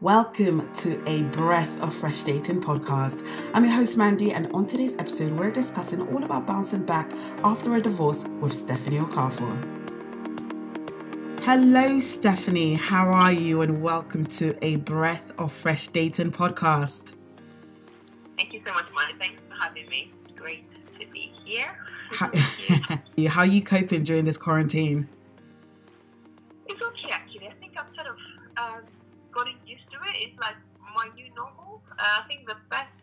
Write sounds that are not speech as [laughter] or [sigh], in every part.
Welcome to a Breath of Fresh Dating podcast. I'm your host, Mandy, and on today's episode, we're discussing all about bouncing back after a divorce with Stephanie Okafor. Hello, Stephanie. How are you? And welcome to a Breath of Fresh Dating podcast. Thank you so much, Mandy. Thanks for having me. It's great to be here. How, [laughs] how are you coping during this quarantine? Uh, I think the first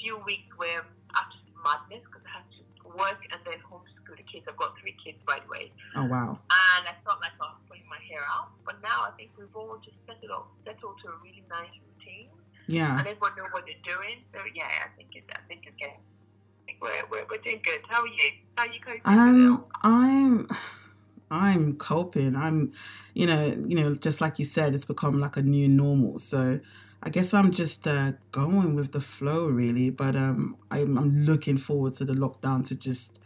few weeks were absolute madness because I had to work and then homeschool the kids. I've got three kids, by the way. Oh, wow. And I felt like I was pulling my hair out. But now I think we've all just settled, settled to a really nice routine. Yeah. And everyone knows what they're doing. So, yeah, I think it's, I think it's getting. I think we're, we're, we're doing good. How are you? How are you coping? Um, I'm I'm coping. I'm, you know, you know, just like you said, it's become like a new normal. So I guess I'm just uh, going with the flow, really. But um, I'm, I'm looking forward to the lockdown to just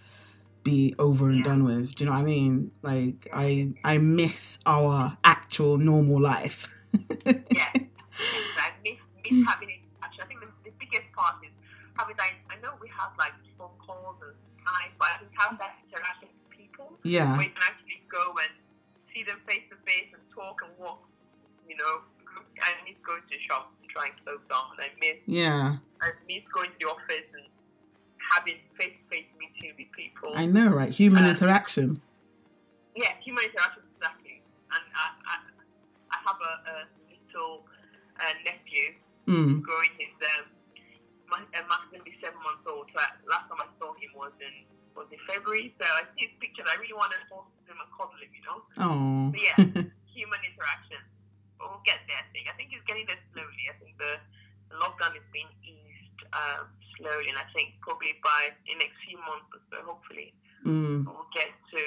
be over and Yeah. done with. Do you know what I mean? Like I I miss our actual normal life. yeah, I miss, miss [laughs] having it. Actually, I think the, the biggest part is having that. I know we have like phone calls and Skype, but I think having that interaction with people yeah. where you can actually go and see them face to face and talk and walk. You know, I miss going to the shop and trying clothes on. I miss Yeah. I miss going to the office and having face to face meeting with people. I know, right? Human Uh, interaction. Yeah, human interaction exactly. And I, I, I have a, a little uh, nephew Mm. growing his um my uh, Max gonna be seven months old. So I- last time I saw him was in was in February. So I see his picture. and I really want to hold him and cuddle him, you know. Oh. Yeah, [laughs] human interaction. Get there. I think. I think it's getting there slowly. I think the, lockdown is being eased um, slowly, and I think probably by the next few months or so, hopefully, mm. we'll get to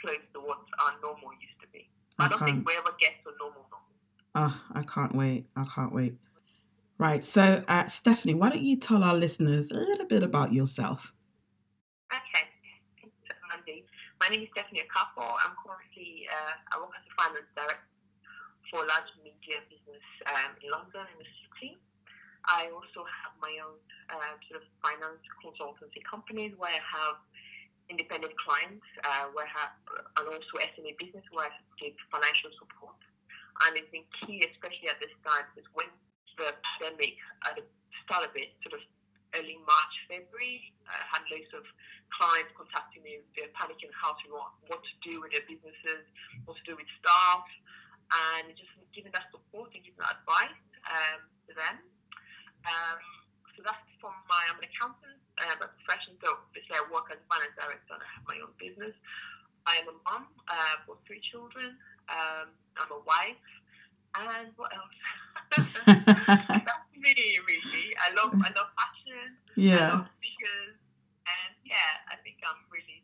close to what our normal used to be. I I don't can't. think we ever get to normal normal. Oh, I can't wait. I can't wait. Right. So, uh, Stephanie, why don't you tell our listeners a little bit about yourself? Okay. So, Mandy. My name is Stephanie Okafor. I'm currently, uh, I work as a finance director for a large media business um, in London, in the city. I also have my own uh, sort of finance consultancy companies where I have independent clients, uh, where I have, and also SME business where I give financial support. And it's been key, especially at this time, because when the pandemic, at the start of it, sort of early March, February, I had loads of clients contacting me. Panicking how to what to do with their businesses, what to do with staff, and just giving that support and giving that advice um, to them. Um, so that's from my, I'm an accountant uh, by profession, so obviously I work as a finance director and I have my own business. I am a mum uh, for three children. Um, I'm a wife. And what else? [laughs] that's me, really. I love, I love fashion. I yeah. love figures, and yeah, I think I'm really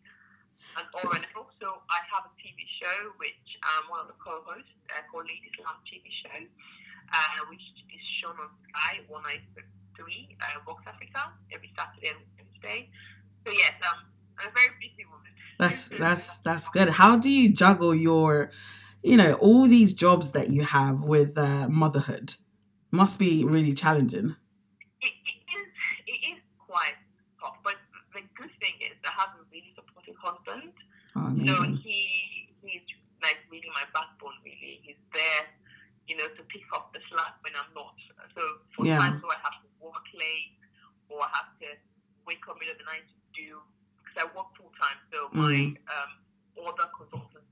an awe. And also, I have a TV show which I'm one of the co-hosts uh, called Ladies Love TV Show, uh, which is shown on Sky 193 uh, Vox Africa every Saturday and Wednesday. So yes, um, I'm a very busy woman. That's that's that's good. How do you juggle your, you know, all these jobs that you have with uh, motherhood? Must be really challenging. it, it is it is quite tough, but the good thing is I have a really supportive husband. Oh, So he like really my backbone. Really, he's there, you know, to pick up the slack when I'm not. So for Yeah. times where I have to work late or I have to wake up middle of the night to do because I work full time. So my um, other consultants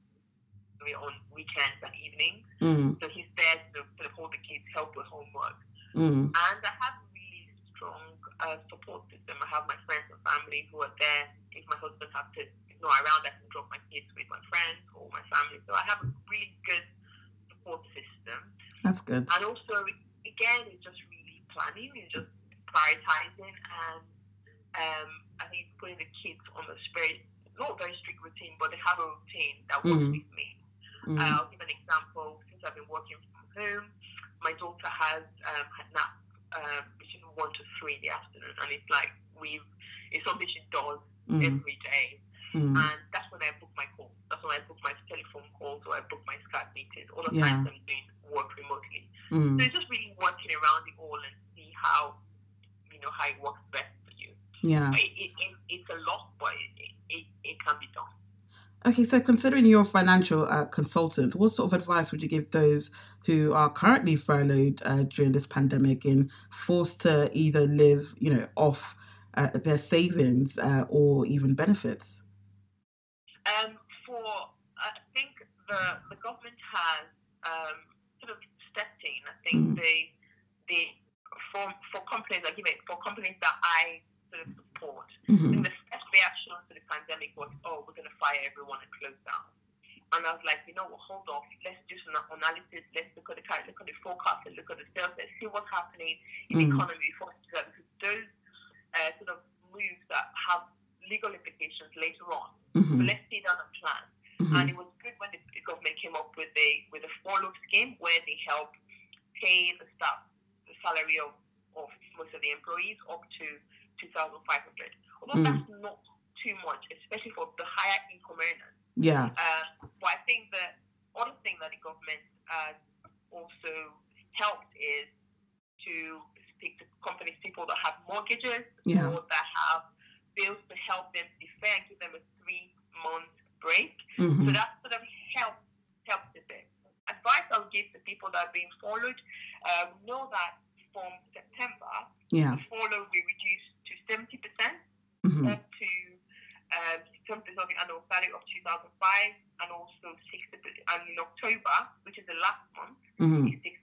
on weekends and evenings. Mm, So he's there to sort of hold the kids, help with homework. mm, And I have a really strong uh, support system. I have my friends and family who are there. If my husband has to is not around, I can drop my kids with my friends my family. So I have a really good support system. that's good. And also, again, it's just really planning. It's just prioritizing and um, I think putting the kids on a very not very strict routine, but they have a routine that works Mhm. with me. Mm, Uh, I'll give an example. Since I've been working from home, my daughter has um, had nap um, between one to three in the afternoon, and it's like we've it's something she does mm, every day, mm. and that's when I book my calls. That's when I book my telephone calls or I book my Skype meetings. All the Yeah. times I'm doing work remotely. Mm. So it's just really working around it all and see how you know how it works best for you. Yeah, it, it, it, it's a lot, but it, it, can be done. Okay, so considering you're a financial uh, consultant, what sort of advice would you give those who are currently furloughed uh, during this pandemic and forced to either live, you know, off uh, their savings uh, or even benefits? Um, for I think the the government has um, sort of stepped in. I think mm. they they for for companies, I give it for companies that I sort of support. Mm-hmm. the first reaction to the pandemic was, oh, we're going to fire everyone and close down. And I was like, you know what, hold off. Let's do some analysis. Let's look at the look at the forecast and look at the sales. Let's see what's happening in mm-hmm. the economy before we do that. Because those uh, sort of moves that have legal implications later on. Mm-hmm. So let's see that and plan. Mm-hmm. And it was good when the, the government with a a furlough scheme where they help pay the staff the salary of, of most of the employees up to 2,500. Although mm. that's not too much, especially for the higher income earners. Yeah. Uh, but I think the other thing that the government has also helped is to speak to companies, people that have mortgages yeah. or that have bills to help them defer and give them a three month break. Mm-hmm. So that sort of helps helps a bit. Advice I'll give to people that are being furloughed, uh, know that from September, yeah. the furlough will be reduced 70% mm-hmm. up to um, 70% of the annual salary of 2005 and also 60 and in October, which is the last month, mm-hmm. is 60%.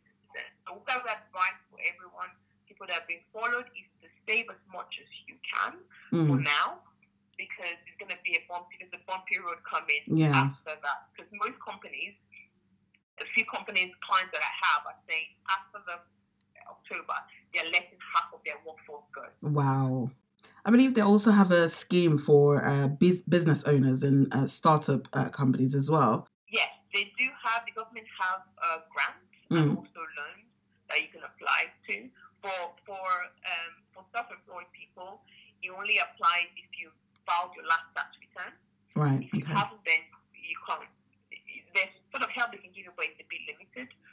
So what I would advise for everyone, people that have been furloughed, is to save as much as you can mm-hmm. for now because it's going to be a bumpy, there's a bumpy road coming yes. after that. Because most companies, a few companies, clients that I have are saying after the October, they're letting half of their workforce go. Wow. I believe they also have a scheme for uh, business owners and uh, startup uh, companies as well. Yes, they do have, the government have uh, grants mm. and also loans that you can apply to. For, for, um, for self-employed people, it only applies if you filed your last tax return. Right. If you okay. haven't, then you can't. There's sort of help they can give you, but it's a bit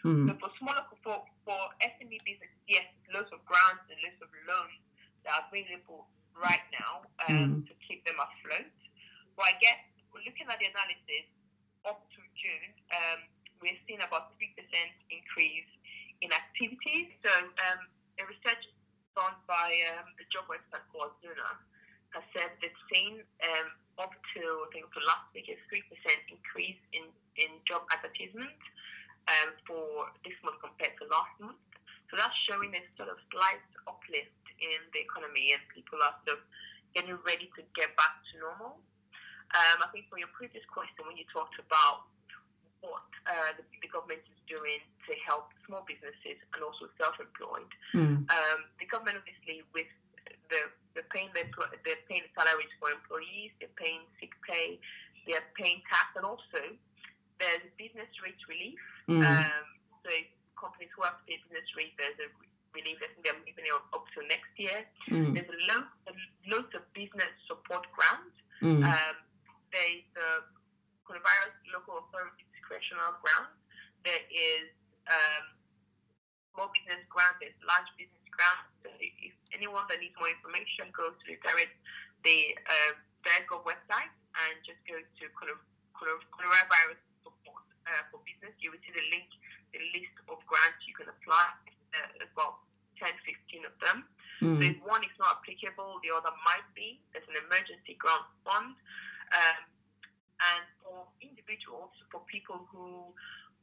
limited. Mm. So for smaller, for, for SME business, yes, lots of grants and lots of loans that are available right now um, mm. to keep them afloat. But I guess looking at the analysis up to June, um, we're seeing about 3% increase in activities. So um, a research done by um, the job website called Zuna has said they've seen um, up to, I think, for last week, a 3% increase in, in job advertisements um, for this month compared to last month. So that's showing a sort of slight uplift in the economy and people are sort of getting ready to get back to normal. Um, I think for your previous question, when you talked about what uh, the, the, government is doing to help small businesses and also self-employed, mm. um, the government obviously with the they're paying the they're paying salaries for employees, they're paying sick pay, they're paying tax, and also there's business rate relief. Mm. Um, so companies who have pay business rate, there's a relief. I think they're giving it up to next year. Mm. There's a lot, a lot of business support grants. Mm. Um, there's the coronavirus local authority discretional grant. There is um, small business grant. There's large business grant. So if, if, anyone that needs more information, go to the direct the uh, direct website and just go to coronavirus uh, for business, you will see the link, the list of grants you can apply. Uh, about 10, 15 of them. Mm. So if one is not applicable, the other might be. There's an emergency grant fund. Um, and for individuals, for people who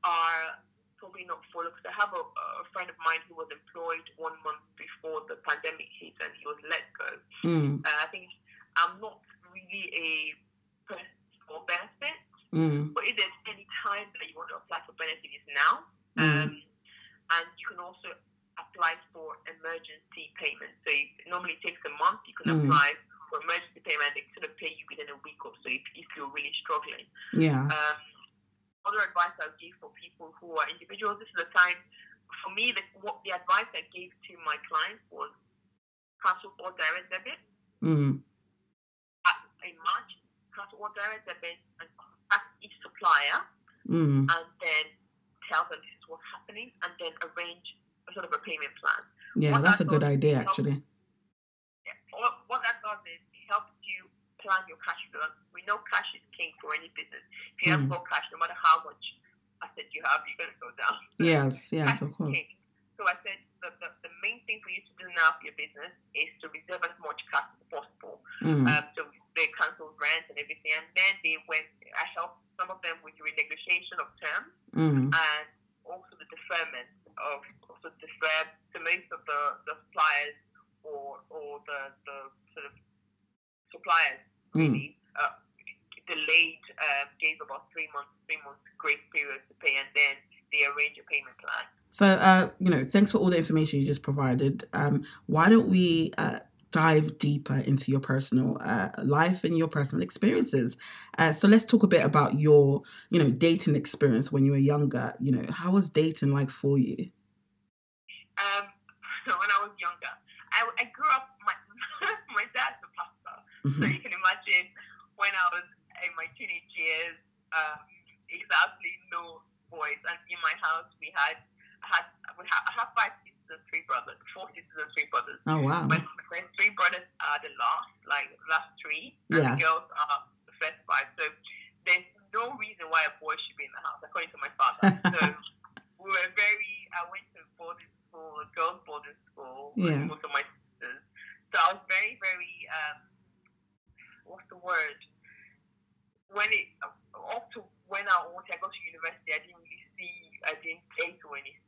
are probably not full, because I have a, a, friend of mine who was employed one month before the pandemic hit and he was let go. Mm. Uh, I think I'm not really a person for benefits. Mm. But if there's any time that you want to apply for benefit, is now. Mm. Um, and you can also apply for emergency payment. So it normally takes a month. You can mm. apply for emergency payment. They sort of pay you within a week or so if, if you're really struggling. Yeah. Um, other advice I would give for people who are individuals, this is the time, for me, the, what the advice I gave to my clients was cancel all direct debit. Mm. in March, cancel all direct debit and supplier mm. and then tell them this is what's happening and then arrange a sort of a payment plan. Yeah, What that's a good idea, help- actually. Yeah. What, what that does is it helps you plan your cash flow. We know cash is king for any business. If you Mm. haven't got cash, no matter how much asset you have, you're going to go down. [laughs] Yes, yes, of course. king. So I said the, the, the main thing for you to do now for your business is to reserve as much cash as possible. Mm. Um, so they cancelled rent and everything, and then they went. I helped some of them with the renegotiation of terms Mm. and also the deferment of also defer to most of the, the suppliers or or the, the sort of suppliers Mm. really uh, delayed uh, gave about three months three months grace period to pay and then they arrange a payment plan. So, uh, you know, thanks for all the information you just provided. Um, why don't we uh, dive deeper into your personal uh, life and your personal experiences? Uh, so, let's talk a bit about your, you know, dating experience when you were younger. You know, how was dating like for you? Um, so [laughs] when I was younger, I, I grew up. My [laughs] my dad's a pastor, so Mhm. you can imagine when I was in my teenage years, um, exactly no boys, and in my house we had I had we had I five three brothers, four sisters and three brothers. Oh wow! My, my three brothers are the last, like last three, and the girls are the first five. So there's no reason why a boy should be in the house, according to my father. [laughs] So we were very. I went to boarding school, a girls' boarding school, with Yeah. most of my sisters. So I was very, very. Um, what's the word? When it up to when I went, to go to university, I didn't really see. I didn't date or anything.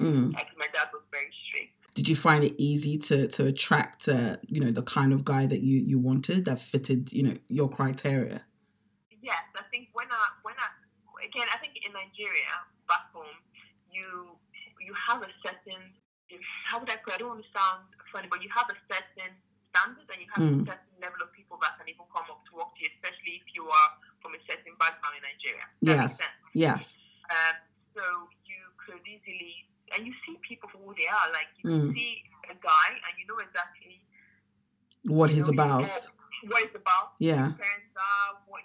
Mm. Like my dad was very strict. Did you find it easy to to attract, uh, you know, the kind of guy that you you wanted that fitted, you know, your criteria? Yes, I think when I when I again I think in Nigeria back home you you have a certain how would I put it? I don't want to sound funny, but you have a certain standard and you have Mm. a certain level of people that can even come up to work to you, especially if you are from a certain background in Nigeria. That Yes. Yes. Um, so you could easily and you see people for who they are. Like you Mm. see a guy and you know exactly What he's know, about? what it's about Yeah. his parents are, what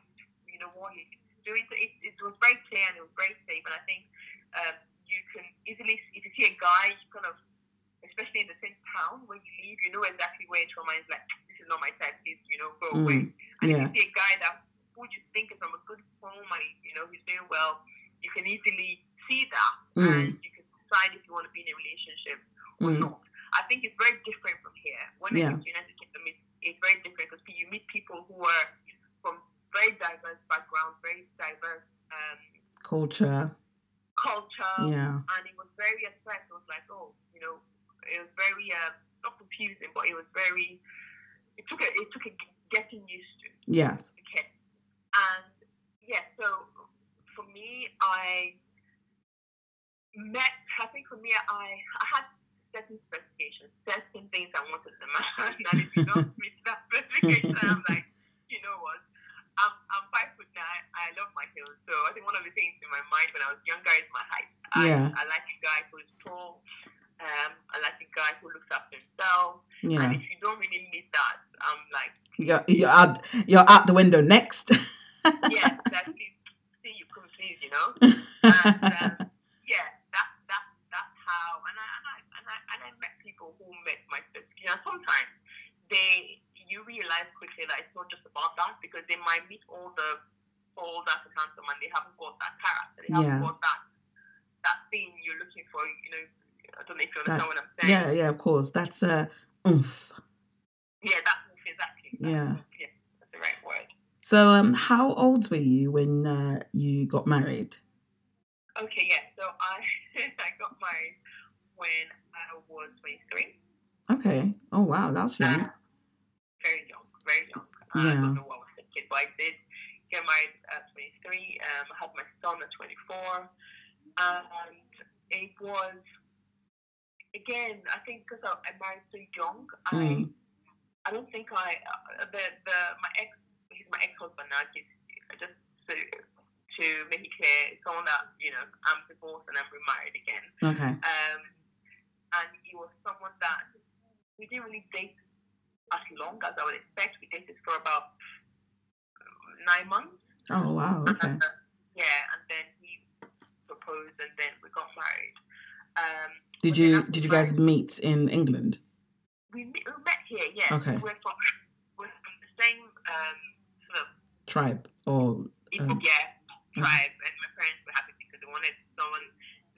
you know, what he so it, it, was very clear and it was very safe. And I think um, you can easily, if you see a guy, you kind of, especially in the same town where you live, you know exactly where it's from. And it's like, this is not my type. Please, you know, go away. And yeah. if you see a guy that who you think is from a good home and you know he's doing well, you can easily see that Mm. and you can decide if you want to be in a relationship or Mm. not. I think it's very different from here. When Yeah. it comes to United Kingdom, it's, it's very different because you meet people who are from very diverse backgrounds, very diverse um, Culture. culture, Yeah. and it was very at first. It was like, oh, you know, it was very uh, not confusing, but it was very. It took a it took a getting used to. Yes. Okay, and yeah, so for me, I met. I think for me, I I had certain specifications, certain things I wanted in a man, [laughs] and if you don't meet that specification, I'm like, you know what? I'm, I'm five foot nine. I love my heels. So I think one of the things in my mind when I was younger is my height. I, Yeah. I like a guy who is tall. Um, I like a guy who looks after himself. Yeah. And if you don't really meet that, I'm like, You're, you're out. You're out the window next. [laughs] yes, that please see you come please, you know. And um, yeah, that that that's how. And I and I and I, and I met people who met my specification. And sometimes they you realize quickly that it's not just about that because they might meet all the all that handsome and they haven't got that character. They haven't Yeah. got that that thing you're looking for. You know, I don't know if you That- understand what I'm saying. yeah. Yeah. Of course. That's uh, oomph. Yeah, that's exactly. That's, Yeah. yeah, that's the right word. So, um, how old were you when uh, you got married? Okay, yeah. So I [laughs] I got married when I was 23. Okay. Oh wow, that's young. Uh, very young, very young. Uh, I don't know what I was thinking, but I did get married at 23. Um, I had my son at 24. And it was, again, I think because I, I married so young, Mm. I I don't think I, uh, the, the my ex, my ex-husband now, he's, just to, to make it clear, it's someone that, you know, I'm divorced and I'm remarried again. Okay. Um, and he was someone that we didn't really date as long as I would expect. We dated for about nine months. Oh wow. Okay. Uh, yeah, and then he proposed, and then we got married. Um, Did you did you guys meet in England? We, met- we met here, yeah. Okay. We're from, we're from the same um, Tribe or Um, yeah, tribe, and my parents were happy because they wanted someone.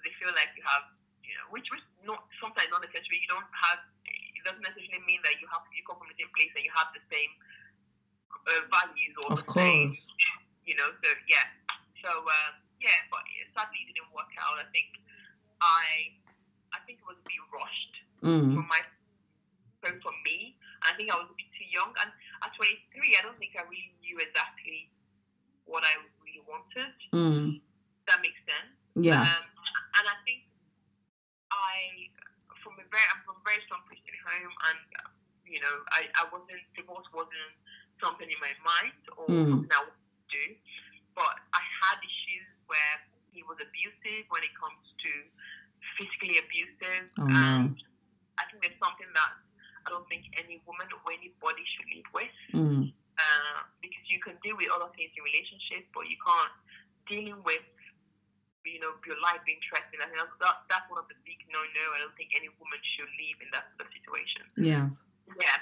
They feel like you have, you know, which was not sometimes not necessarily. You don't have. It doesn't necessarily mean that you have you come from the same place and you have the same uh, values or of the same, you know. So yeah, so um, yeah, but sadly it didn't work out. I think I, I think it was a bit rushed Mm. for my, for me. I think I was a bit too young, and at 23, I don't think I really knew exactly what I really wanted. Mm. That makes sense. Yeah. Um, and I think I, from a very, I'm from a very strong Christian home, and you know, I, I wasn't divorce wasn't something in my mind or Mm. something I wanted to do, but I had issues where he was abusive when it comes to physically abusive, Oh, no. and I think there's something that I don't think any woman or anybody should live with Mm. uh, because you can deal with other things in relationships, but you can't dealing with you know your life being threatened. I think that's, that, that's one of the big no no. I don't think any woman should live in that sort of situation. Yeah. Yeah,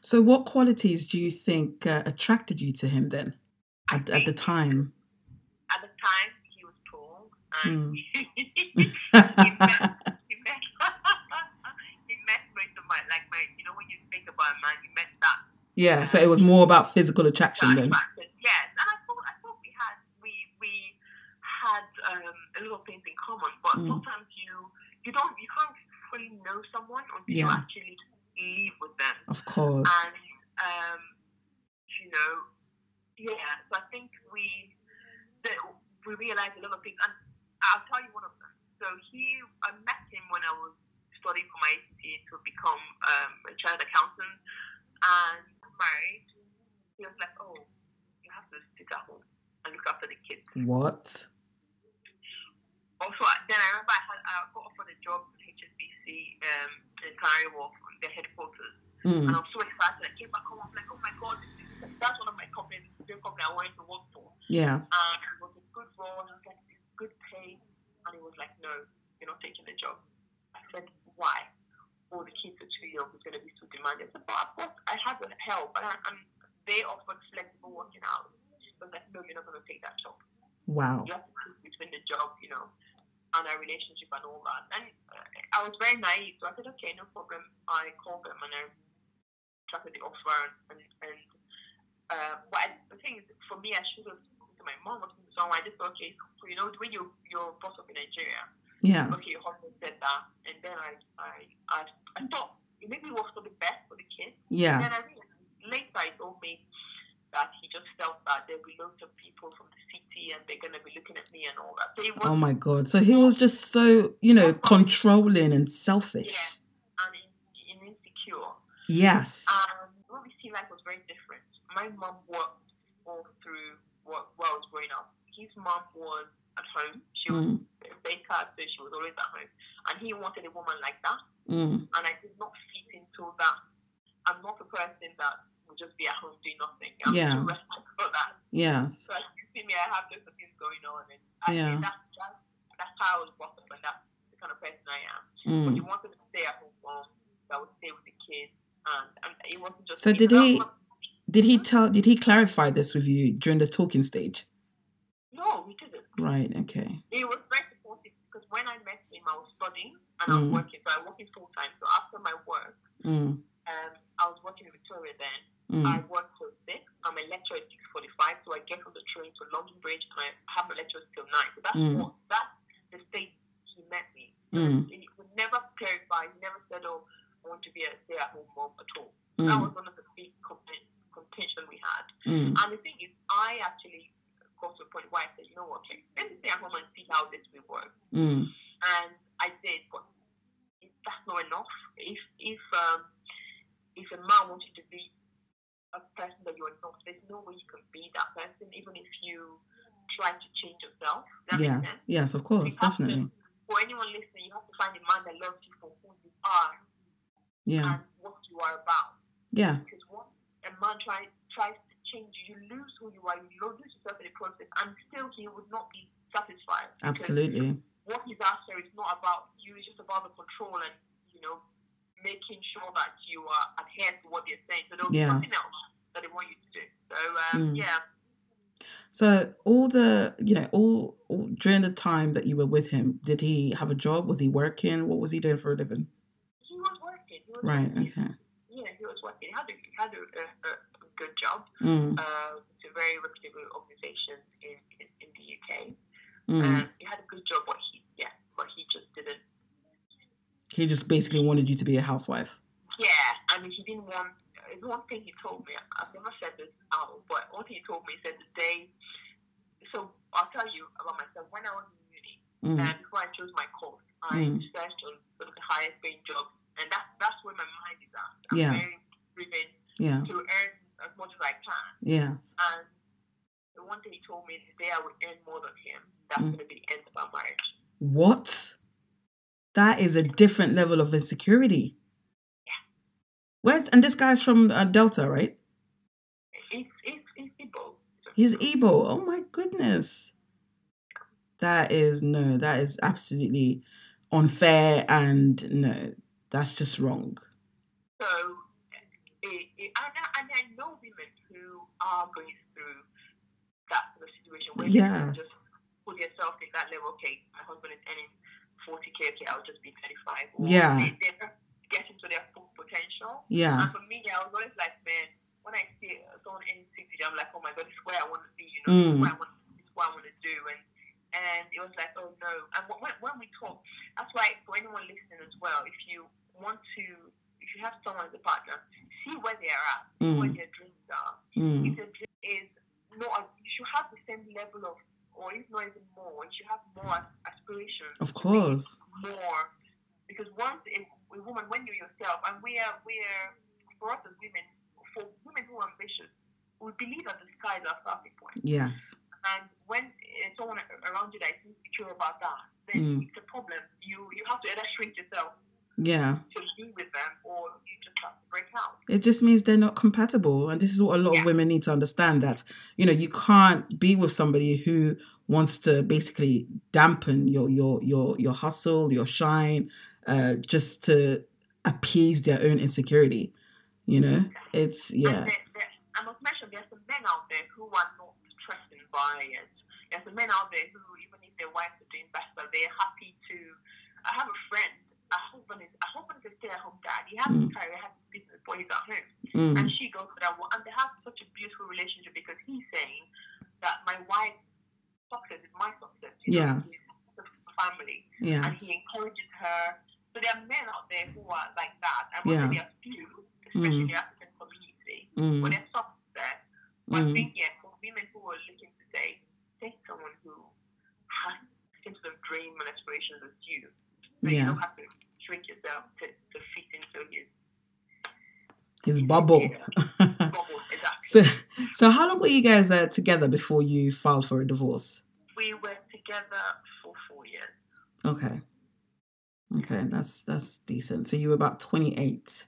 So, what qualities do you think uh, attracted you to him then at, at the time? at the time he was tall and Mm [laughs] he met he met most of my like my you know when you think about a man you met that yeah, so it was more about physical attraction then. attraction. Yes, and I thought I thought we had we we had um, a lot of things in common, but Mm. sometimes you you don't you can't fully know someone until you Yeah. actually live with them, Of course. and um, you know, yeah. So I think we that we realized a lot of things, and I'll tell you one of them. So he, I met him when I was studying for my ACT to become um, a chartered accountant, and married. He was like, "Oh, you have to sit at home and look after the kids." What? Also, then I remember I, had, I got offered a job with HSBC um, in Canary Wharf, their headquarters, and Mm. I was so excited. I came back home. I'm like, "Oh my god, is, that's one of my companies, the company I wanted to work for." Yeah. And it was a good role, and I was like, good pay," and he was like, "No, you're not taking the job." I said, "Why?" Oh, the kids are too young. It's going to be too demanding. I said, "But of course, I have the help, but I, and they offered flexible working hours." I was like, "No, you're not going to take that job." Wow. you have to choose between the job, you know, and our relationship and all that. And uh, I was very naive, so I said, okay, no problem. I called them and I accepted the offer. And, and uh, but I, the thing is, for me, I should have spoken to my mom or something. So I just thought, okay, so, you know, when you you're brought up in Nigeria, Yeah. okay, your husband said that, and then I I I, I thought it maybe was for the best for the kids. And Yeah. then I realized later he told me that he just felt that there'll be loads of people from the city and they're going to be looking at me and all that. So it Oh my God. So he was just so, you know, controlling and selfish. yeah, and in insecure. Yes. And what we see life was very different. My mom worked all through what while I was growing up. His mom was at home. She was Mm. A baker, so she was always at home. And he wanted a woman like that. Mm. And I did not fit into that. I'm not a person that will just be at home doing nothing. I'm Yeah. for that. Yes. So as you see me, I have lots of things going on, and I Yeah. that's, that's that's how I was brought up, and that's the kind of person I am. But he Mm. wanted to stay at home mom, that would stay with the kids, and, and it wasn't just. So did he- was- Did he tell? Did he clarify this with you during the talking stage? No, we didn't. Right. Okay. He was very when I met him, I was studying and I was Mm. working, so I was working full time. So after my work, Mm. um, I was working in Victoria then. Mm. I work till six. I'm a lecturer at six forty-five, so I get on the train to London Bridge, and I have my lectures till nine. So that's Mm. what that's the state he met me. Mm. He would never clarify. He never said, "Oh, I want to be a stay-at-home mom" at all. That Mm. was one of the big conten- contention we had. Mm. And the thing is, I actually got to a point where I said, "You know what? Okay, let me stay at home and how this will work." Mm. And I said, but that's not enough. If if um, if a man wants you to be a person that you're not, there's no way you can be that person, even if you try to change yourself. Yeah. Yes. Of course. You have to- Definitely. For anyone listening, you have to find a man that loves you for who you are Yeah. and what you are about. Yeah. Because once a man tries tries to change you, you lose who you are, you lose yourself in the process, and still he would not be satisfied. because Absolutely. what he's after is not about you; it's just about the control and you know making sure that you are adhere to what they're saying. So there's Yes. something else that they want you to do. So um, Mm. yeah, So all the you know all, all during the time that you were with him, did he have a job? Was he working? What was he doing for a living? he was working. He was Right. working. Okay. Yeah, he was working. He had a, he had a, a, a a good job. Mm, Uh, it's a very reputable organization in, in, in the UK. mm. Um, he had a good job, but he yeah, but he just didn't. He just basically wanted you to be a housewife. Yeah, I mean, he didn't want. uh, One thing he told me, I've never said this out, but one thing he told me he said the day. So I'll tell you about myself. When I was in uni, Mm, and before I chose my course, I Mm. searched on sort of the highest paying jobs, and that's that's where my mind is at. I'm Yeah. very driven yeah. to earn as much as I can. Yeah. And the one thing he told me is the day I would earn more than him, that's Mm. going to be the end of our marriage. What? That is a different level of insecurity. Where and this guy's from uh, Delta, right? It's it's it's Igbo. He's Igbo. Oh my goodness. That is no. That is absolutely unfair, and no, that's just wrong. So, it, it, and, I, and I know women who are going through that sort of situation where you can just put yourself in that level. Okay, my husband is earning 40k. Okay, I'll just be 35. Or Yeah. They, they're getting to their full potential. Yeah. And for me, I was always like, man, when I see someone in 60, I'm like, oh my god, this is where I want to be. You know, this is Mm. what I want. This is what I want to do. And and it was like, oh no. And when, when we talk, that's why for anyone listening as well, if you want to, if you have someone as a partner, see where they are at, see where Mm. their dreams are. Mm. If their dream is not, you should have the same level of, or if not even more, you should have more aspirations Of course. more because once a, a woman, when you're yourself, and we are, we are, for us as women, for women who are ambitious, we believe that the sky is our starting point. Yes. And when uh, someone around you that is insecure about that, then Mm. it's a problem. You you have to either shrink yourself Yeah. to be with them, or you just have to break out. It just means they're not compatible. And this is what a lot Yeah. of women need to understand that, you know, you can't be with somebody who wants to basically dampen your your your your hustle, your shine, uh, just to appease their own insecurity. You know? It's yeah. There, there, I must mention there's some men out there who are not trusting by it. There's some men out there who, even if their wives are doing better, they're happy to. I have a friend. A husband is a husband is a stay-at-home dad. He has Mm. a career, has a business, but he's at home, Mm, and she goes for that one, and they have such a beautiful relationship because he's saying that my wife's success is my success. You know, Yes. family, yeah. and he encourages her. So there are men out there who are like that. I Yeah. won't there are few, especially Mm. in the African community, Mm, there's some there. But I mm, think, yeah, for women who are looking to say, take someone who has the same sort of dream and aspirations as you. So you Yeah. don't have to shrink yourself to, to fit into his His bubble. [laughs] bubble. Exactly. so, so how long were you guys uh, together before you filed for a divorce? we were together for four years. Okay. Okay, that's that's decent. So you were about twenty eight.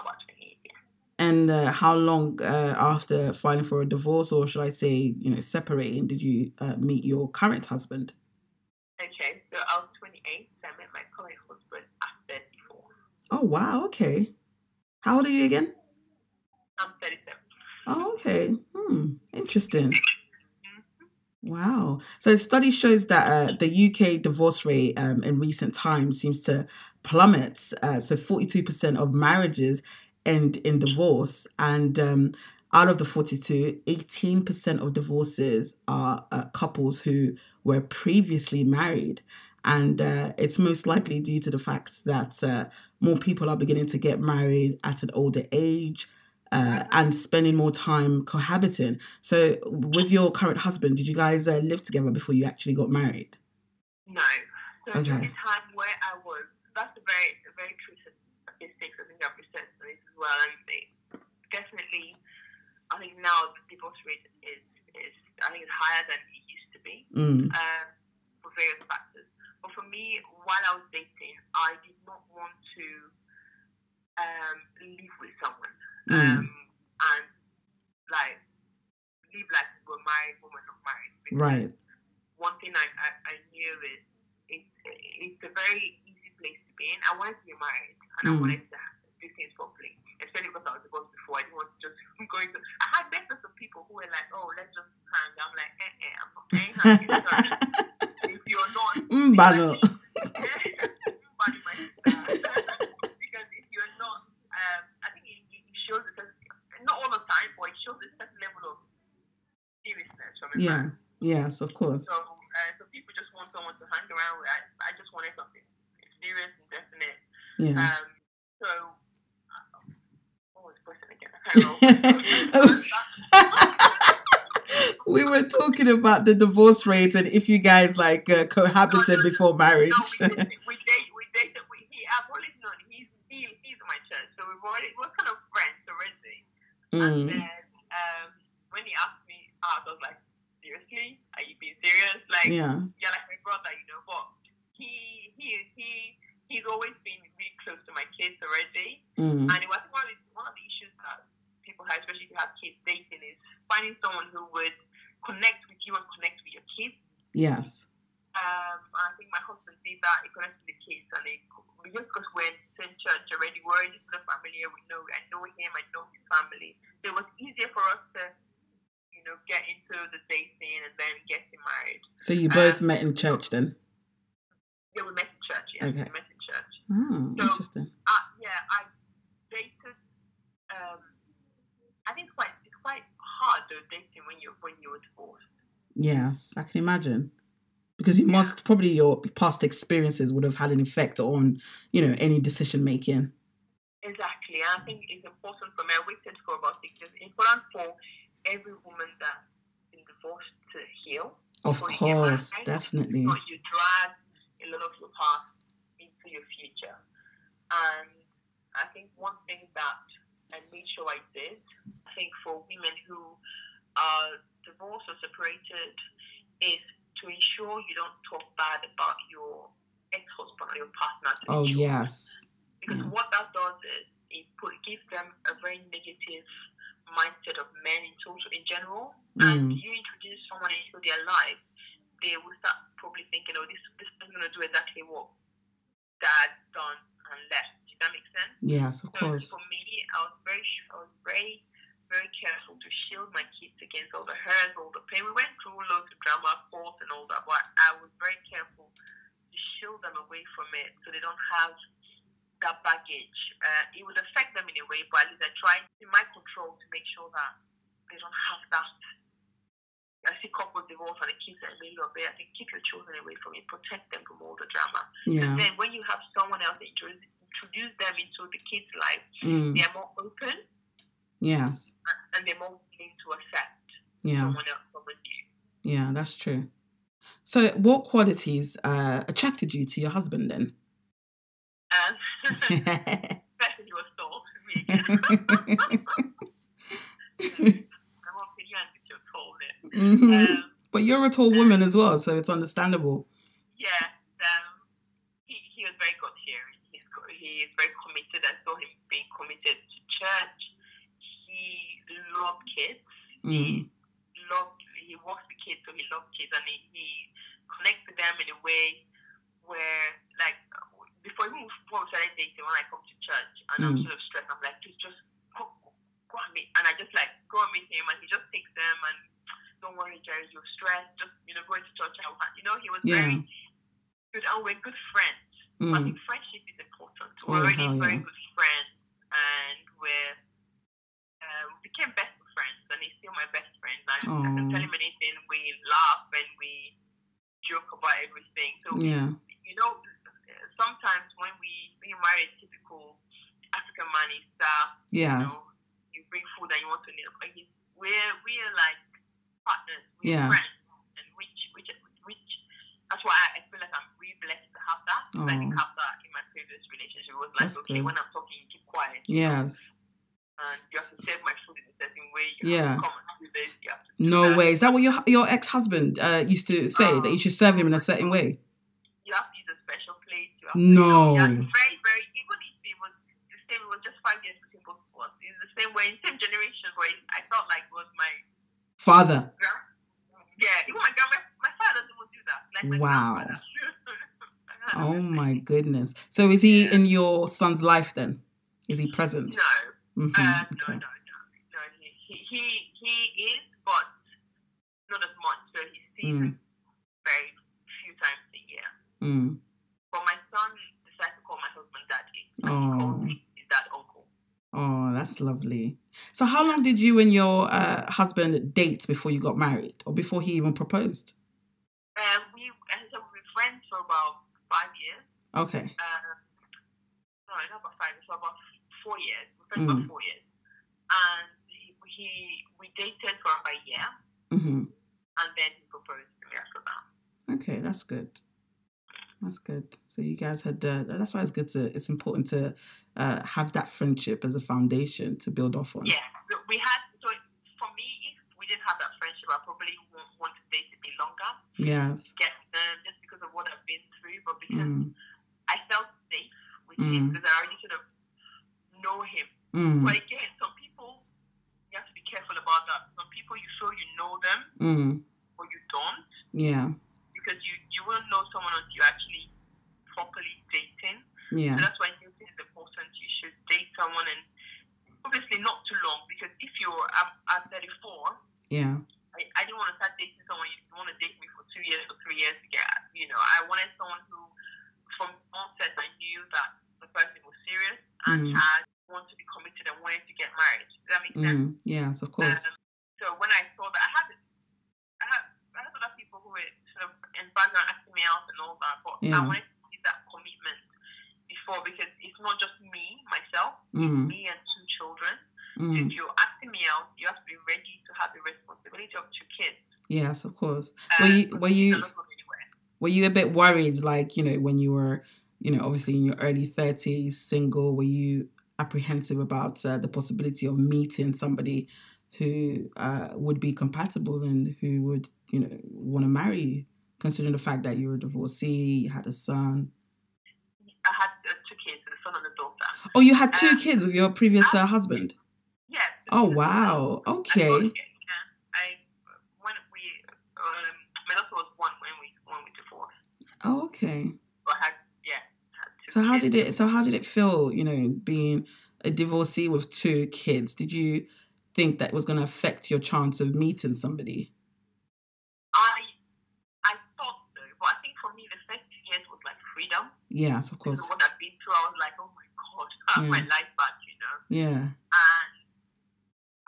About 28 years. And uh, how long uh, after filing for a divorce, or should I say, you know, separating, did you uh, meet your current husband? Okay, so I was 28, so I met my current husband at 34. Oh wow, okay. How old are you again? I'm 37. Oh, okay. Hmm. Interesting. Wow. So study shows that uh, the UK divorce rate um, in recent times seems to plummet. Uh, so 42% of marriages end in divorce. And um, out of the 42, 18% of divorces are uh, couples who were previously married. And uh, it's most likely due to the fact that uh, more people are beginning to get married at an older age uh, and spending more time cohabiting. So, with your current husband, did you guys uh, live together before you actually got married? No. So Okay. the time where I was, that's a very, a very true statistics. I think I've researched on this as well. And they, definitely, I think now the divorce rate is, is I think it's higher than it used to be Mm, um, for various factors. For me, while I was dating, I did not want to um, live with someone Mm. um, and like live like we're married, woman not married. Because right. one thing I, I, I knew is it's it's a very easy place to be in. I wanted to be married and I Mm. wanted to do things properly, especially because I was divorced before. I didn't want to just [laughs] go into. I had letters of people who were like, "Oh, let's just hang." I'm like, "Eh, eh, I'm not hanging. Sorry. if you're not, Bano. Bano, my sister. because if you're not, um, I think it, it shows a certain, not all the time, but it shows a certain level of seriousness from a Yeah. man. Yes, of course. So, uh, so people just want someone to hang around with. I, I just wanted something serious and definite. Yeah. Um, so, uh, what was the question again? I can't remember. we were talking about the divorce rate and if you guys like uh, cohabited before marriage. [laughs] No, we date, we date, we dated. We, he, I've always known he's he, he's in my church, so we've already we're kind of friends already. And Mm. then um, when he asked me out, I was like, seriously, are you being serious? Like, Yeah. you're like my brother, you know. But he he he he's always been really close to my kids already. Mm. And it was one of the, one of the issues that people have, especially if you have kids dating, is finding someone who would connect with you and connect with your kids. Yes. Um, I think my husband did that. He connected with the kids, and it, we just because we're in the same church already, we're already sort of familiar. We know, I know him, I know his family. So it was easier for us to, you know, get into the dating and then getting married. So you both Um, met in church then? Yeah, we met in church. Yes, Okay. we met in church. Oh, So- interesting. Uh, yeah, I dated. Um, I think it's quite it's quite hard though dating when you when you're divorced. Yes, I can imagine. Because you must probably your past experiences would have had an effect on, you know, any decision making. Exactly, and I think it's important for me. I waited for about six years. It's important for every woman that's been divorced to heal. Of before you get course, definitely. Because you drag a lot of your past into your future. And I think one thing that I made sure I did, I think for women who are divorced or separated, is to ensure you don't talk bad about your ex-husband or your partner. To Oh yes. Because Yes. what that does is it put, gives them a very negative mindset of men in total in general. And Mm. you introduce someone into their life, they will start probably thinking, oh, this this is going to do exactly what dad done and left. Does that make sense? Yes, of So course. for me, I was very, I was very, very careful to shield my kids against all the hurt, all the pain. We went through loads of drama, fault, and all that, but I was very careful to shield them away from it so they don't have that baggage. Uh, it would affect them in a way, but at least I tried in my control to make sure that they don't have that. I see couples divorce and the kids are in the middle of it. I think keep your children away from it, protect them from all the drama. Yeah. And then when you have someone else that introduce, introduce them into the kids' life, Mm. they are more open Yes. and they're more willing to accept Yeah. someone else, someone new. Yeah, that's true. So, what qualities uh, attracted you to your husband then? Um, especially he was tall. Really. I'm not young if you're tall then. Um, But you're a tall woman as well, so it's understandable. yeah, um, he, he was very God fearing. He's go- he is very committed. I saw him being committed to church. He loved kids. Mm. He loved. He works with kids, so he loved kids, and he, he connects with them in a way where, like, before even before we started dating, when I come to church and I'm Mm. sort of stressed, I'm like, please just go, go, and meet, and I just like go and meet him, and he just takes them and don't worry, Jerry, you're stressed. Just you know, going to church. I want, you know, he was Yeah. very good, and we're good friends. I Mm. think friendship is important. Oh, We're already hell very yeah. good friends, and we're uh, we became best of friends, and he's still my best friend. I, I can tell him anything. We laugh and we joke about everything. So Yeah. you know, sometimes when we when you marry a typical African man, is that you know you bring food and you want to. But he's, we're we're like partners, we're Yeah. friends, and which which which that's why I, feel like I'm really blessed to have that. 'Cause I didn't have that in my previous relationship. It was like That's okay, good. when I'm talking, you keep quiet. Yes. And you have to serve my food in a certain way. You Yeah. have to come this. You have to do No that. way. Is that what your your ex husband uh, used to say that you should serve him in a certain way? You have to use a special plate. You have to, No. To very, very, even if it was the same, it was just five years between both of us. It's the same way, in same generation, but I felt like it was my Father. grand. Yeah, even my grandma, my father doesn't even do that. Like my Wow. [laughs] Oh my goodness. So is he in your son's life then? Is he present? No. Mhm, Uh, no, okay. no, no, no. He, he, he, he is, but not as much. So he sees Mm. very few times a year. Mm. But my son decides to call my husband daddy. And he Oh. his dad uncle. Oh, that's lovely. So how long did you and your uh, husband date before you got married or before he even proposed? Um, we, and so we were friends for about five years. Okay. Uh, no, not about five years, for about four years. We Mm. about four years. And he, he, we dated for about a year. hmm And then he proposed to me after that. Okay, that's good. That's good. So you guys had. Uh, that's why it's good to. It's important to uh, have that friendship as a foundation to build off on. Yeah, we had. So for me, if we didn't have that friendship, I probably won't want to date a bit longer. Yes. Get um, just because of what I've been through, but because Mm. I felt safe with Mm. him because I already sort of know him. Mm. But again, some people you have to be careful about that. Some people you feel you know them, Mm. or you don't, Yeah. because you won't know someone until you actually properly dating. Yeah. So that's why dating is important. You should date someone and obviously not too long because if you're I'm, I'm 34, Yeah. I, I didn't want to start dating someone you want to date me for two years or three years to get you know I wanted someone who from onset I knew that the person was serious and Mm. had wanted to be committed and wanted to get married. Does that make sense? Mm. Yes, of course. Um, so when I saw that, I had, I had, I had other people who were of in asking me out and all that, but Yeah. I wanted to see that commitment before because it's not just me, myself, Mm. me and two children. So Mm. if you're asking me out, you have to be ready to have the responsibility of two kids. Yes, of course. Um, Were you were you are not going anywhere. were you a bit worried, like you know, when you were, you know, obviously in your early thirties, single? Were you apprehensive about uh, the possibility of meeting somebody who uh, would be compatible and who would, you know, want to marry you, considering the fact that you were a divorcee, you had a son? I had uh, two kids, the son and the daughter. Oh, you had two Um, kids with your previous uh, husband. Yes. Oh wow. Okay. got- yeah, I when we um, my daughter was one when we when we divorced. Oh, okay. So I had yeah. I So how kids. did it? So how did it feel? You know, being a divorcee with two kids. Did you think that was going to affect your chance of meeting somebody? I I thought so, but I think for me the first two years was like freedom. Yes, of course. of what I've been through, I was like, oh my god, [laughs] I have my life back, you know. Yeah. And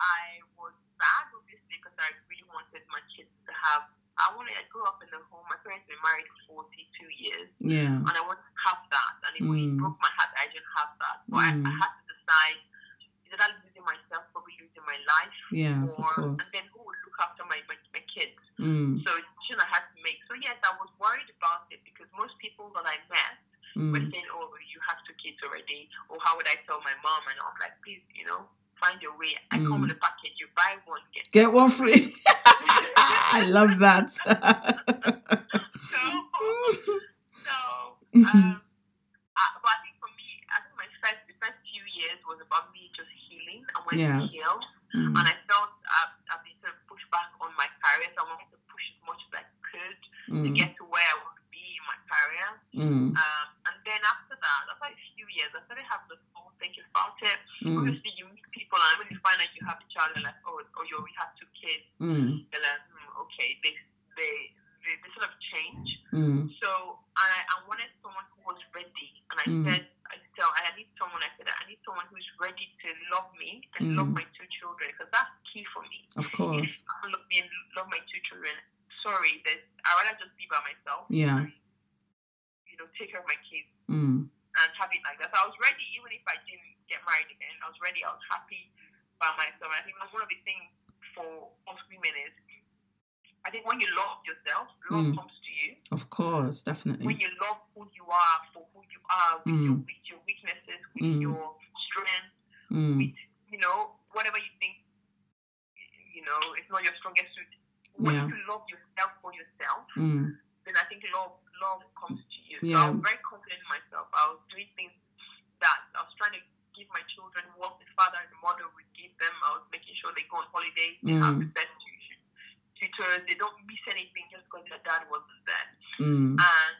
I was sad, obviously, because I really wanted my kids to have. I wanted. I grew up in a home. My parents were married for 42 years, Yeah. and I wanted to have that. And it really Mm. broke my heart. I didn't have that. But I, I Mm. had to decide: is it I'm losing myself, probably losing my life, Yes, of course. and then who would look after my my, my kids? Mm. So it's a decision I had to make. So yes, I was worried about it because most people that I met were Mm. saying, "Oh, you have two kids already," or "How would I tell my mom?" And I'm like, "Please, you know, find your way. I come Mm. in a package. You buy one, get Get one free. [laughs] I love that. [laughs] so, so, um, uh, but I think for me, I think my first, the first few years was about me just healing. I wanted to Yes. heal, Mm. and I felt I've, I've been sort of pushed back on my career. So I wanted to push as much as I could to Mm. get to where I want to be in my career. Mm. Um, and then after that, after a few years, I started having this whole thinking about it. Mm. Obviously, you meet people, and when you find out you have a child, you're like, oh, oh, you we have two kids. Mm. They're like, hmm, okay, they, they, they, they sort of change. Mm. So I, I wanted someone who was ready, and I Mm. said, I tell, I need someone. I said, I need someone who's ready to love me and love Mm. my two children, because that's key for me. Of course. If love me and love my two children, sorry, there's, I'd rather just be by myself. Yeah. You know, take care of my kids Mm. and have it like that. So I was ready, even if I didn't get married again. I was ready. I was happy by myself. I think one of the things for us women is, I think when you love yourself, love Mm. comes to you. Of course, When definitely. you love who you are for who you are, with, your, Mm. with your weaknesses, with Mm. your strengths, Mm. with you know whatever you think, you know, it's not your strongest suit. When Yeah. you love yourself for yourself, Mm. then I think love love comes to you. So Yeah. I was very confident in myself. I was doing things that I was trying to give my children what the father and the mother would give them. I was making sure they go on holidays, they have the Mm. best tuition, tutors, they don't miss anything just because their dad wasn't there. Mm. And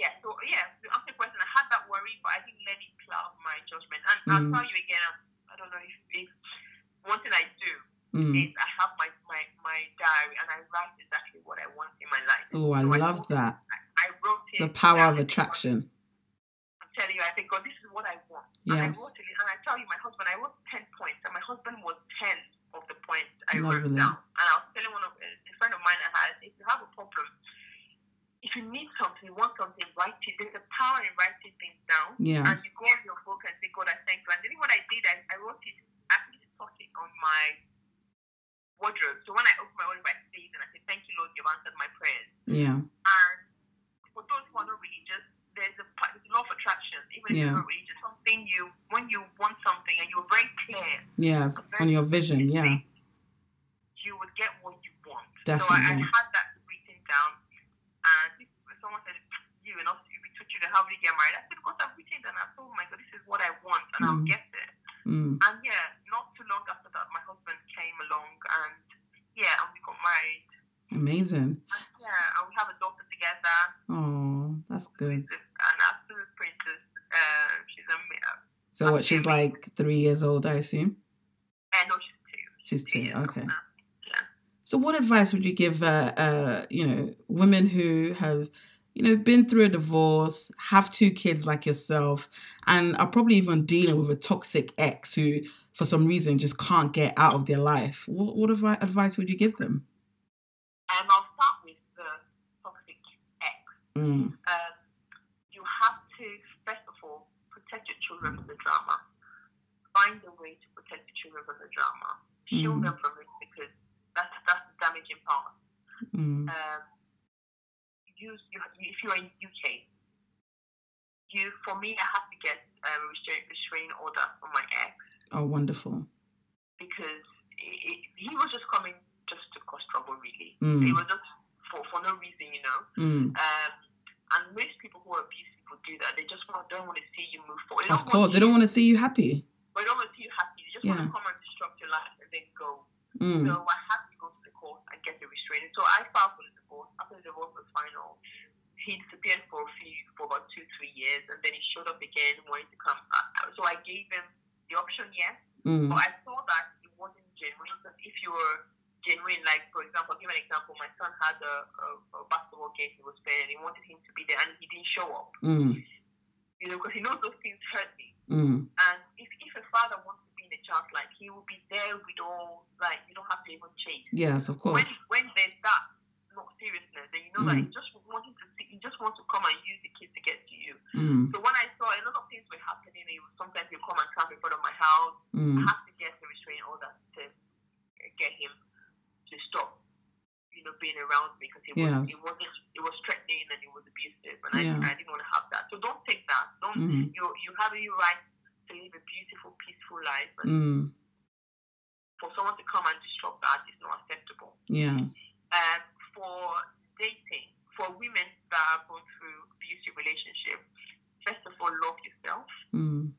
yeah, so yeah, to answer your question, I had that worry, but I didn't let it cloud my judgment. And I'll Mm. tell you again, I don't know if, if one thing I do Mm. is I have my, my, my diary and I write exactly what I want in my life. Oh, I So love wrote- that. I wrote it. The power of attraction. I'm telling you, I think, God, this is what I want. And I Yes. wrote it, and I tell you, my husband, I wrote 10 points, and my husband was 10 of the points I wrote Lovely. down. And I was telling one of a friend of mine I had, if you have a problem, if you need something, you want something, write it. There's a power in writing things down. Yes. And Yes. you go on your book and say, God, I thank you. And then what I did, I, I wrote it, actually stuck it on my wardrobe. So when I open my wardrobe, I see it and I say, Thank you, Lord, you've answered my prayers. Yeah. And for those who are not religious, there's a, pa- there's a law of attraction. Even if Yeah. you're not religious, something you, when you want something and you're very clear, Yes. On your vision. Yeah. you would get what you want. Definitely. So I, I had that written down. And someone said, You and us, we took you to how you get married? I said, Because I've written it and I thought, oh my God, this is what I want and I'll Mm. get it. Mm. And yeah, not too long after that, my husband came along and yeah, and we got married. Amazing. And yeah, and we have a daughter together. Oh, that's good. An absolute princess. Uh, she's a So what? She's like three years old, I assume. uh, no, she's two. She's two. years Okay. Yeah. So, what advice would you give, uh, uh, you know, women who have, you know, been through a divorce, have two kids like yourself, and are probably even dealing with a toxic ex who, for some reason, just can't get out of their life? What, what advice would you give them? Um, I'll start with the toxic ex. Mm, Um, you have to, first of all, protect your children from the drama. Find a way to protect the children from the drama. Shield Mm. them from it because that's that's the damaging part. mm, Um, use you, if you're in UK, you for me, I have to get a restraint, restraining order from my ex oh, wonderful. because it, it, he was just coming just to cause trouble, really. Mm. It was just for, for no reason, you know. Mm, Um, and most people who are abusive will do that. They just want, don't want to see you move forward. They of course, they don't want to see you happy. They don't want to see you happy. They just Yeah. want to come and disrupt your life and then go. Mm, So I had to go to the court and get the restraining. So I filed for the divorce. After the divorce was final, he disappeared for a few, for about two, three years, and then he showed up again, wanting to come. So I gave him the option, yes, mm, but I saw that it wasn't genuine. Because if you were genuine, like for example, I'll give an example. My son had a, a, a basketball game he was playing, and he wanted him to be there, and he didn't show up. mm, You know, because he knows those things hurt me. mm, And if, if a father wants to be in a child's life, he will be there with all, like, you don't have to even chase. yes, of course. when there's that not seriousness, then you know that Mm. he just wanting to see, he just wants to come and use the kid to get to you. Mm, So when I saw a lot of things were happening, he was, sometimes he'll come and camp in front of my house. I mm, have to get a restraining order to get him to stop, you know, being around me because he was, it wasn't, it was threatening and it was abusive, and Yeah. I, I didn't want to have that. So don't take that. Don't mm, you you have your right to live a beautiful, peaceful life, and mm, for someone to come and disrupt that is not acceptable. yes. Um, for dating, for women that are going through abusive relationship, first of all, love yourself, Mm,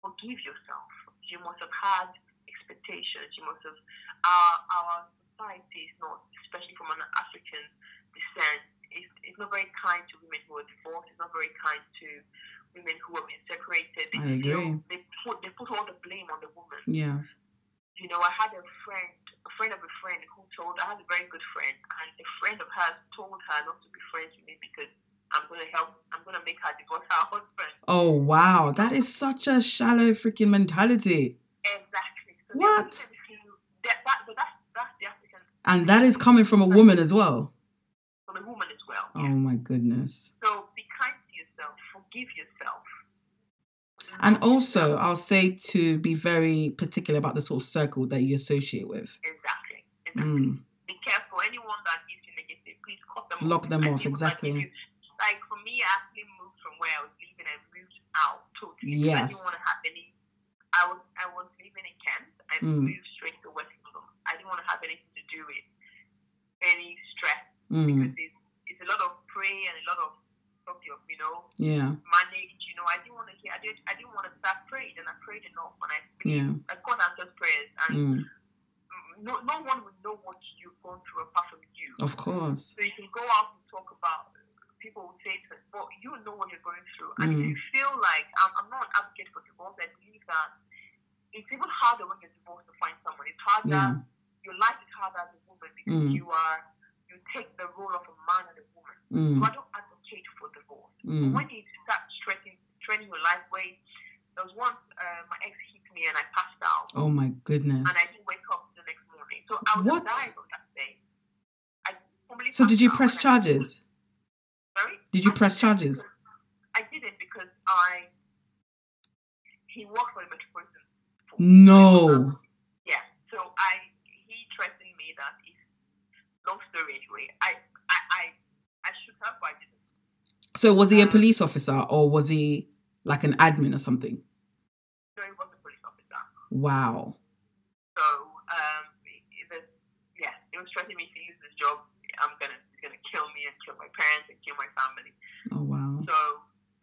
forgive yourself. You must have had expectations. You must have. Our our society is not, especially from an African descent, it's, it's not very kind to women who are divorced. It's not very kind to women who have been separated. They I feel- agree. They put they put all the blame on the woman. yes. you know, I had a friend, a friend of a friend who told, I had a very good friend, and a friend of hers told her not to be friends with me because I'm going to help, I'm going to make her divorce her husband. Oh wow, that is such a shallow freaking mentality. Exactly. So What? they wanted to- That, that, but that's, that's the African, And that is coming from a woman as well. from a woman as well. Oh my goodness. So be kind to yourself, forgive yourself. And also. I'll say to be very particular about the sort of circle that you associate with. Exactly. exactly. Mm, Be careful. Anyone that gives you negative, please cut them Lock off. them And off, exactly. you- like for me, I actually moved from where I was living and moved out totally. because I didn't want to have any. I was I was living in Kent and Mm. moved straight to West London. I didn't want to have anything do with any stress mm, because it's, it's a lot of pray and a lot of you know yeah, manage. You know, I didn't want to hear. I didn't. I didn't want to start praying, and I prayed enough, and I yeah, I God answers prayers, and mm, no no one will know what you've gone through apart from you. of course. So you can go out and talk about. People will say to but you know what you're going through. And if you feel like I'm, I'm not an advocate for divorce, I believe that it's even harder when you're divorced to find someone. It's harder. Yeah. Your like is harder as a woman because Mm. you are you take the role of a man and a woman. Mm. So I don't advocate for divorce. Mm. When you start stressing, training your life way, there was once uh, my ex hit me and I passed out, Oh my goodness. and I didn't wake up the next morning. So I was What? dying on that day. I So did you press charges? Sorry? Did you I press charges? because- I didn't because I he worked for the Metropolitan. No. Yeah. So I he threatened me that if long story. I I I, I should have but I didn't. So was he a police officer or was he like an admin or something? So he was a police officer. Wow. So um it was, yeah, he was threatening me if he loses his job, I'm gonna he's gonna kill me and kill my parents and kill my family. Oh wow. So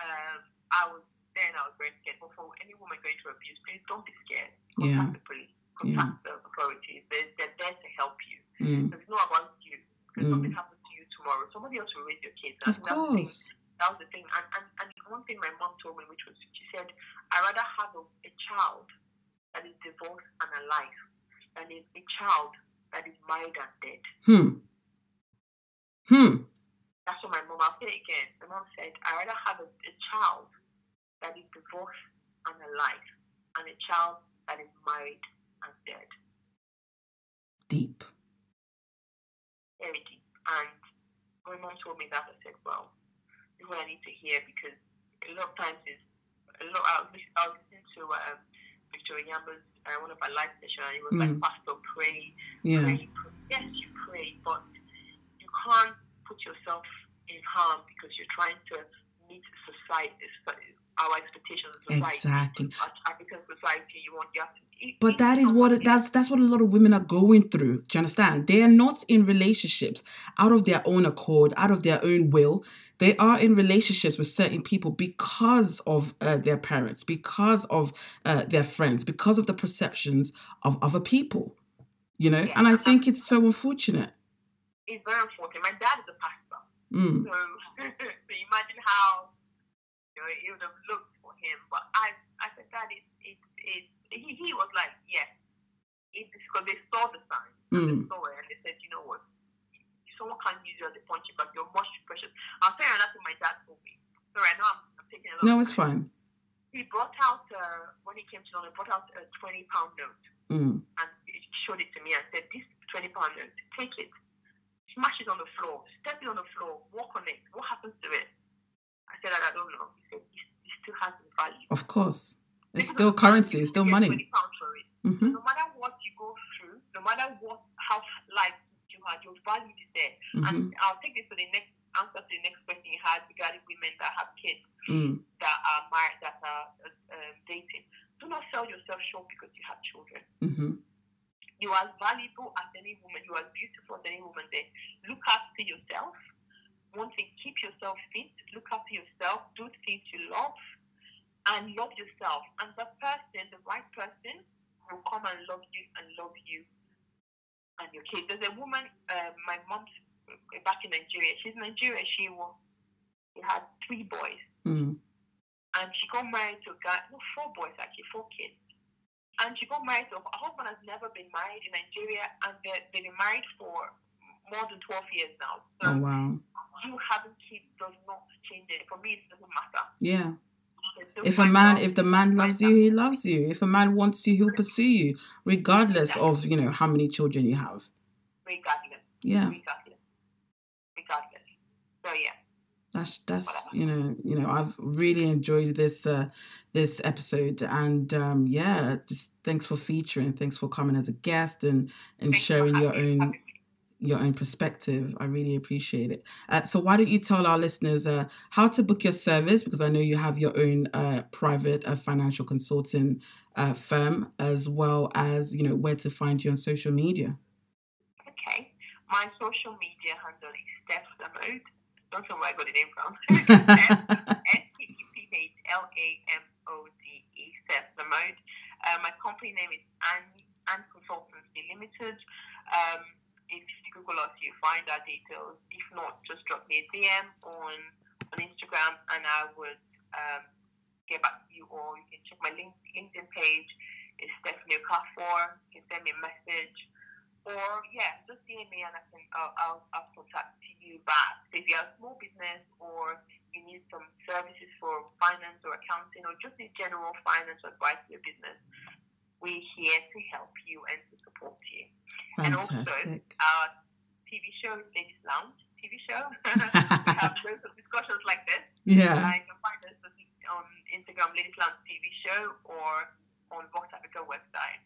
um, I was then I was very scared. But for any woman going through abuse, please don't be scared. Contact Yeah. the police. Contact the authorities. They're, they're there to help you. Mm. It's not about you. Because Mm. something happens to you tomorrow, somebody else will raise your kids. Of And thing- course. That was the thing. And, and, and one thing my mom told me, which was, she said, I'd rather have a, a child that is divorced and alive than a, a child that is married and dead. Hmm. Hmm. That's what my mom, I'll say it again. My mom said, I'd rather have a, a child that is divorced and alive and a child that is married and dead. Deep. Very. And my mom told me that, I said, well, this is what I need to hear because a lot of times is a lot. I was, I was listening to um, Victoria Yamba's uh, one of our live sessions, and it was like, Mm. Pastor, pray, Yeah. pray, pray. Yes, you pray, but you can't put yourself in harm because you're trying to meet society, our expectations of society. Exactly. As African society, you want you have to. But that is what that's that's what a lot of women are going through. Do you understand? They are not in relationships out of their own accord, out of their own will. They are in relationships with certain people because of uh, their parents, because of uh, their friends, because of the perceptions of other people. You know, and I think it's so unfortunate. It's very unfortunate. My dad is a pastor. Mm, So, [laughs] so imagine how you know it would have looked for him. But I, I said, Dad, it, it, it, he, he was like, yes, it's because they saw the sign, and they Mm. saw it, and they said, you know what, someone can't use you as a punching bag. You're much too precious. I'll tell you that's what my dad told me. Sorry, I know I'm, I'm taking a lot. no, it's fine. He brought out uh, when he came to London, he brought out a twenty pound note Mm, and he showed it to me and said, This 20 pound note, take it, smash it on the floor, step it on the floor, walk on it. What happens to it? I said, I don't know. He said, It, still has value. of course, it's Because still currency, it's still money. 20 pounds for it. hmm No matter what you go through, no matter what, how life you had, your value is there. hmm And I'll take this to the next answer to the next question you had regarding women that have kids Mm, that are married, that are uh, um, dating. Do not sell yourself short because you have children. hmm You are as valuable as any woman. You are as beautiful as any woman there. Look after yourself. One thing, keep yourself fit. Look after yourself. Do things you love. And love yourself. And the person, the right person, will come and love you and love you and your kids. There's a woman, uh, my mom's uh, back in Nigeria. She's Nigerian. She was, she had three boys mm, and she got married to a guy, no, four boys actually, four kids. And she got married to, her husband has never been married in Nigeria, and they- they've been married for more than 12 years now. So Oh wow. You having kids does not change it. For me, it doesn't matter. Yeah. If a man, if the man loves you, he loves you. If a man wants you, he'll pursue you, regardless of you know how many children you have. regardless, Yeah, regardless, regardless. So yeah, that's that's you know you know I've really enjoyed this uh, this episode, and um, yeah, just thanks for featuring, thanks for coming as a guest and and Thanks sharing your own. Your own perspective. I really appreciate it. Uh, so why don't you tell our listeners uh, how to book your service? Because I know you have your own uh, private uh, financial consulting uh, firm, as well as you know where to find you on social media. Okay. My social media handle is Steph Lamode. Don't know where I got the name from. [laughs] S-T-E-P-H-L-A-M-O-D-E, Steph Lamode. Uh, my company name is Ann, Ann Consultancy Limited. Um, if you Google us, you find our details. If not, just drop me a DM on, on Instagram. Instagram and I would um, get back to you, or you can check my link, LinkedIn page. It's Stephanie Okafor. You can send me a message, or yeah, just DM me and I can I'll, I'll, I'll contact you back. So if you have a small business or you need some services for finance or accounting or just in general finance advice for your business, we're here to help you and to support you. Fantastic. And also, our TV show, Ladies Lounge TV show, [laughs] we have [laughs] loads of discussions like this. Yeah. Uh, you can find us on Instagram, Ladies Lounge TV show, or on Vox Africa website.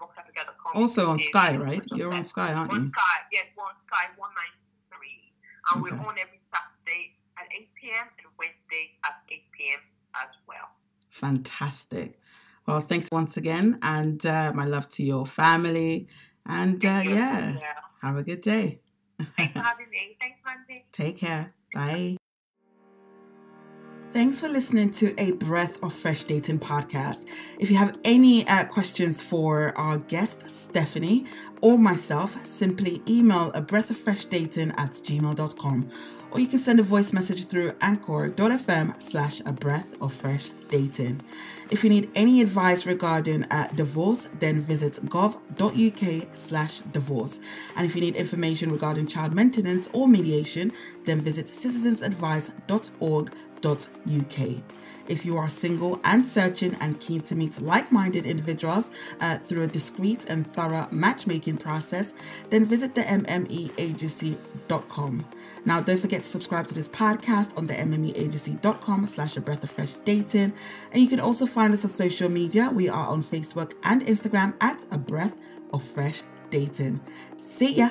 VoxAfrica.com. Also on Sky, right? You're on Sky, aren't on you? Sky, yes, we're on Sky 193. And we're on every Saturday at 8 p.m. and Wednesday at 8 p.m. as well. Fantastic. Well, thanks once again, and uh, my love to your family. And uh, yeah, have a good day. Thanks for having [laughs] me. Thanks, Mandy. Take care. Bye. Thanks for listening to a Breath of Fresh Dating podcast. If you have any uh, questions for our guest, Stephanie, or myself, simply email a breath of fresh dating at gmail.com or you can send a voice message through anchor.fm slash a breath of fresh dating. If you need any advice regarding uh, divorce, then visit gov.uk slash divorce. And if you need information regarding child maintenance or mediation, then visit citizensadvice.org uk. If you are single and searching and keen to meet like minded individuals uh, through a discreet and thorough matchmaking process, then visit the mmeagency.com. Now, don't forget to subscribe to this podcast on the mmeagency.com slash a breath of fresh dating. And you can also find us on social media. We are on Facebook and Instagram at a breath of fresh dating. See ya.